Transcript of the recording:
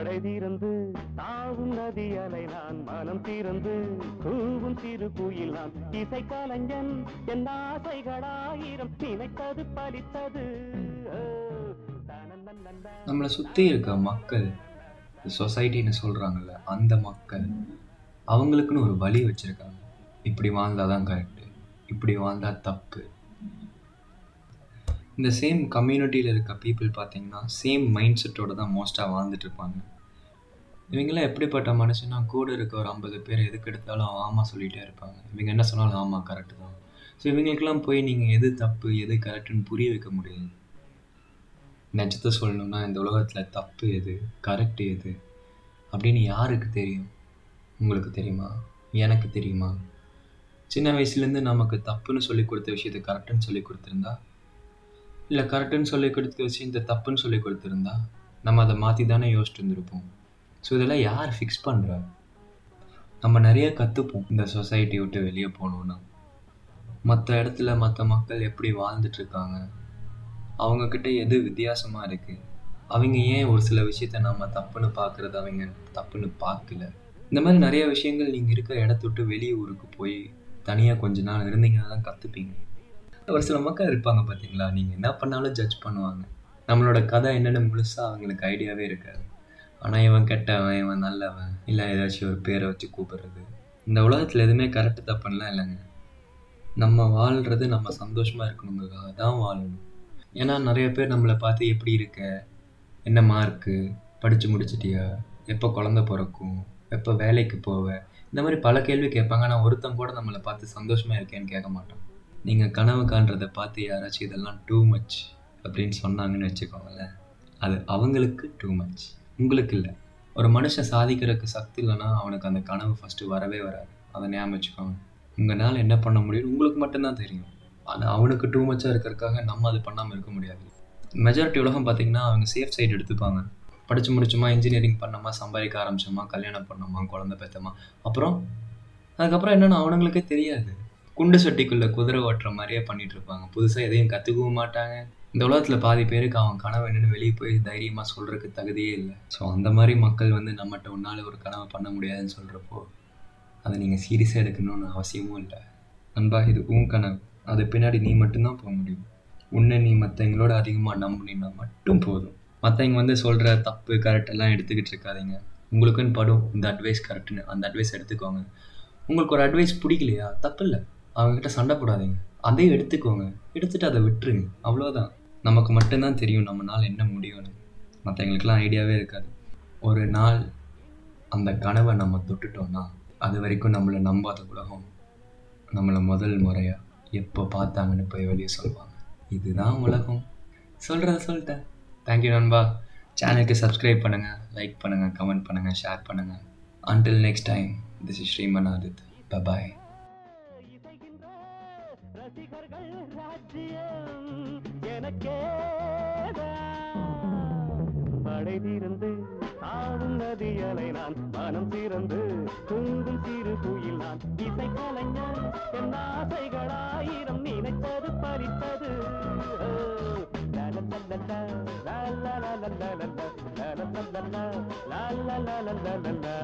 படை தீர்ந்து தாவும் நதி அலை நான் மனம் தீர்ந்து கூவும் சிறு குயில் நான் இசை கலைஞன் என் ஆசைகளாயிரம் நினைத்தது பலித்தது. நம்மளை சுற்றி இருக்க மக்கள் சொசைட்டின்னு சொல்கிறாங்கல்ல அந்த மக்கள் அவங்களுக்குன்னு ஒரு வழி வச்சுருக்காங்க. இப்படி வாழ்ந்தால் தான் கரெக்டு இப்படி வாழ்ந்தால் தப்பு. இந்த சேம் கம்யூனிட்டியில் இருக்க பீப்புள் பார்த்தீங்கன்னா சேம் மைண்ட் செட்டோடு தான் மோஸ்ட்டாக வாழ்ந்துட்டு இருப்பாங்க. இவங்கெல்லாம் எப்படிப்பட்ட மனுஷனா கூட இருக்க ஒரு ஐம்பது பேர் எதுக்கு எடுத்தாலும் ஆமாம் சொல்லிகிட்டே இருப்பாங்க. இவங்க என்ன சொன்னாலும் ஆமாம் கரெக்டு தான். ஸோ இவங்களுக்கெல்லாம் போய் நீங்கள் எது தப்பு எது கரெக்டுன்னு புரிய வைக்க முடியாது நிஜத்தை சொல்லணும்னா இந்த உலகத்தில் தப்பு எது கரெக்ட் எது அப்படின்னு யாருக்கு தெரியும்? உங்களுக்கு தெரியுமா? எனக்கு தெரியுமா? சின்ன வயசுலேருந்து நமக்கு தப்புன்னு சொல்லி கொடுத்த விஷயத்தை கரெக்டுன்னு சொல்லி கொடுத்துருந்தா? இல்லை கரெக்டுன்னு சொல்லி கொடுத்த விஷயத்தை தப்புன்னு சொல்லி கொடுத்துருந்தா நம்ம அதை மாற்றி தானே யோசிச்சுட்டு இருந்திருப்போம். ஸோ இதெல்லாம் யார் ஃபிக்ஸ் பண்ணுறா நம்ம நிறைய கற்றுப்போம் இந்த சொசைட்டி விட்டு வெளியே போகணுன்னா மற்ற இடத்துல மற்ற மக்கள் எப்படி வாழ்ந்துட்டு இருக்காங்க அவங்கக்கிட்ட எது வித்தியாசமாக இருக்குது அவங்க ஏன் ஒரு சில விஷயத்த நம்ம தப்புன்னு பார்க்குறது அவங்க தப்புன்னு பார்க்கல இந்த மாதிரி நிறைய விஷயங்கள் நீங்கள் இருக்கிற இடத்த விட்டு வெளிய ஊருக்கு போய் தனியாக கொஞ்ச நாள் இருந்தீங்கன்னா தான் கற்றுப்பீங்க ஒரு சில மக்கள் இருப்பாங்க பார்த்தீங்களா நீங்கள் என்ன பண்ணாலும் ஜட்ஜ் பண்ணுவாங்க. நம்மளோட கதை என்னென்னு முழுசாக அவங்களுக்கு ஐடியாவே இருக்காது. ஆனால் இவன் கெட்டவன் இவன் நல்லவன் இல்லை ஏதாச்சும் ஒரு பேரை வச்சு கூப்பிடுறது. இந்த உலகத்தில் எதுவுமே கரெக்டு தப்புன்னெலாம் இல்லைங்க. நம்ம வாழ்கிறது நம்ம சந்தோஷமாக இருக்கணுங்கிறதுக்காக தான் வாழணும். ஏன்னா நிறைய பேர் நம்மளை பார்த்து எப்படி இருக்க? என்ன மார்க்கு படித்து முடிச்சிட்டியா? எப்போ குழந்த பிறக்கும்? எப்போ வேலைக்கு போவ? இந்த மாதிரி பல கேள்வி கேட்பாங்க. ஆனால் ஒருத்தன் கூட நம்மளை பார்த்து சந்தோஷமாக இருக்கேன்னு கேட்க மாட்டான். நீங்கள் கனவு காண்றதை பார்த்து யாராச்சும் இதெல்லாம் டூ மச் அப்படின்னு சொன்னாங்கன்னு வச்சுக்கோங்களேன் அது அவங்களுக்கு டூ மச் உங்களுக்கு இல்லை ஒரு மனுஷன் சாதிக்கிறதுக்கு சக்தி இல்லைன்னா அவனுக்கு அந்த கனவு ஃபஸ்ட்டு வரவே வராது. அதை ஞாபகம் வச்சுக்கோங்க. உங்களால் என்ன பண்ண முடியும் உங்களுக்கு மட்டும்தான் தெரியும். ஆனால் அவனுக்கு டூ மச்சாக இருக்கிறதுக்காக நம்ம அது பண்ணாமல் இருக்க முடியாது. மெஜாரிட்டி உலகம் பார்த்தீங்கன்னா அவங்க சேஃப் சைடு எடுத்துப்பாங்க. படித்து முடிச்சோமா இன்ஜினியரிங் பண்ணோமா சம்பாதிக்க ஆரம்பிச்சோமா கல்யாணம் பண்ணோமா குழந்தை பெற்றோமா அப்புறம் அதுக்கப்புறம் என்னென்னு அவனுங்களுக்கே தெரியாது. குண்டு சட்டிக்குள்ளே குதிரை ஓட்டுற மாதிரியே பண்ணிகிட்ருப்பாங்க புதுசாக எதையும் கற்றுக்கவும் மாட்டாங்க. இந்த உலகத்தில் பாதி பேருக்கு அவன் கனவு என்னென்னு வெளியே போய் தைரியமாக சொல்கிறதுக்கு தகுதியே இல்லை. ஸோ அந்த மாதிரி மக்கள் வந்து நம்மகிட்ட உன்னால் ஒரு கனவை பண்ண முடியாதுன்னு சொல்கிறப்போ அதை நீங்கள் சீரியஸாக எடுக்கணும்னு அவசியமும் இல்லை. நண்பா இது உன் கனவு. அது பின்னாடி நீ மட்டும்தான் போக முடியும். உன்னை நீ மற்றவங்களோட அதிகமாக நம்பினா மட்டும் போதும். மற்றவங்க வந்து சொல்கிற தப்பு கரெக்ட் எல்லாம் எடுத்துக்கிட்டு இருக்காதீங்க. உங்களுக்குன்னு படும் இந்த அட்வைஸ் கரெக்டுன்னு அந்த அட்வைஸ் எடுத்துக்கோங்க. உங்களுக்கு ஒரு அட்வைஸ் பிடிக்கலையா? தப்பு இல்லை அவங்கக்கிட்ட சண்டை போடாதீங்க. அதையும் எடுத்துக்கோங்க. எடுத்துகிட்டு அதை விட்டுருங்க. அவ்வளோதான் நமக்கு மட்டும்தான் தெரியும் நம்மளால் என்ன முடியும்னு. மற்றவங்களுக்குலாம் ஐடியாவே இருக்காது. ஒரு நாள் அந்த கனவை நம்ம தொட்டுட்டோம்னா அது வரைக்கும் நம்மளை நம்பாத உலகம் நம்மளை முதல் முறையாக எப்போ பார்த்தாங்கன்னு போய் வெளியே சொல்லுவாங்க. இதுதான் உலகம். சொல்கிறேன் சொல்லிட்டேன். தேங்க்யூ நண்பா. சேனலுக்கு சப்ஸ்கிரைப் பண்ணுங்கள் லைக் பண்ணுங்கள் கமெண்ட் பண்ணுங்கள் ஷேர் பண்ணுங்கள் until next time this is ஸ்ரீமனாதித் பபாய் பாய் ரசிகர்கள் ராஜ்யம் எனக்கே மழை தீர்ந்து தாவும் நதி அலை நான் மனம் திறந்து தூங்கும் சிறு குயில் நான் இசை கலைஞன் என் ஆசைகளாயிரம் நினைத்தது பறித்தது லா லா லா லா லா லா லா லா லா லா லா லா லா லா லா லா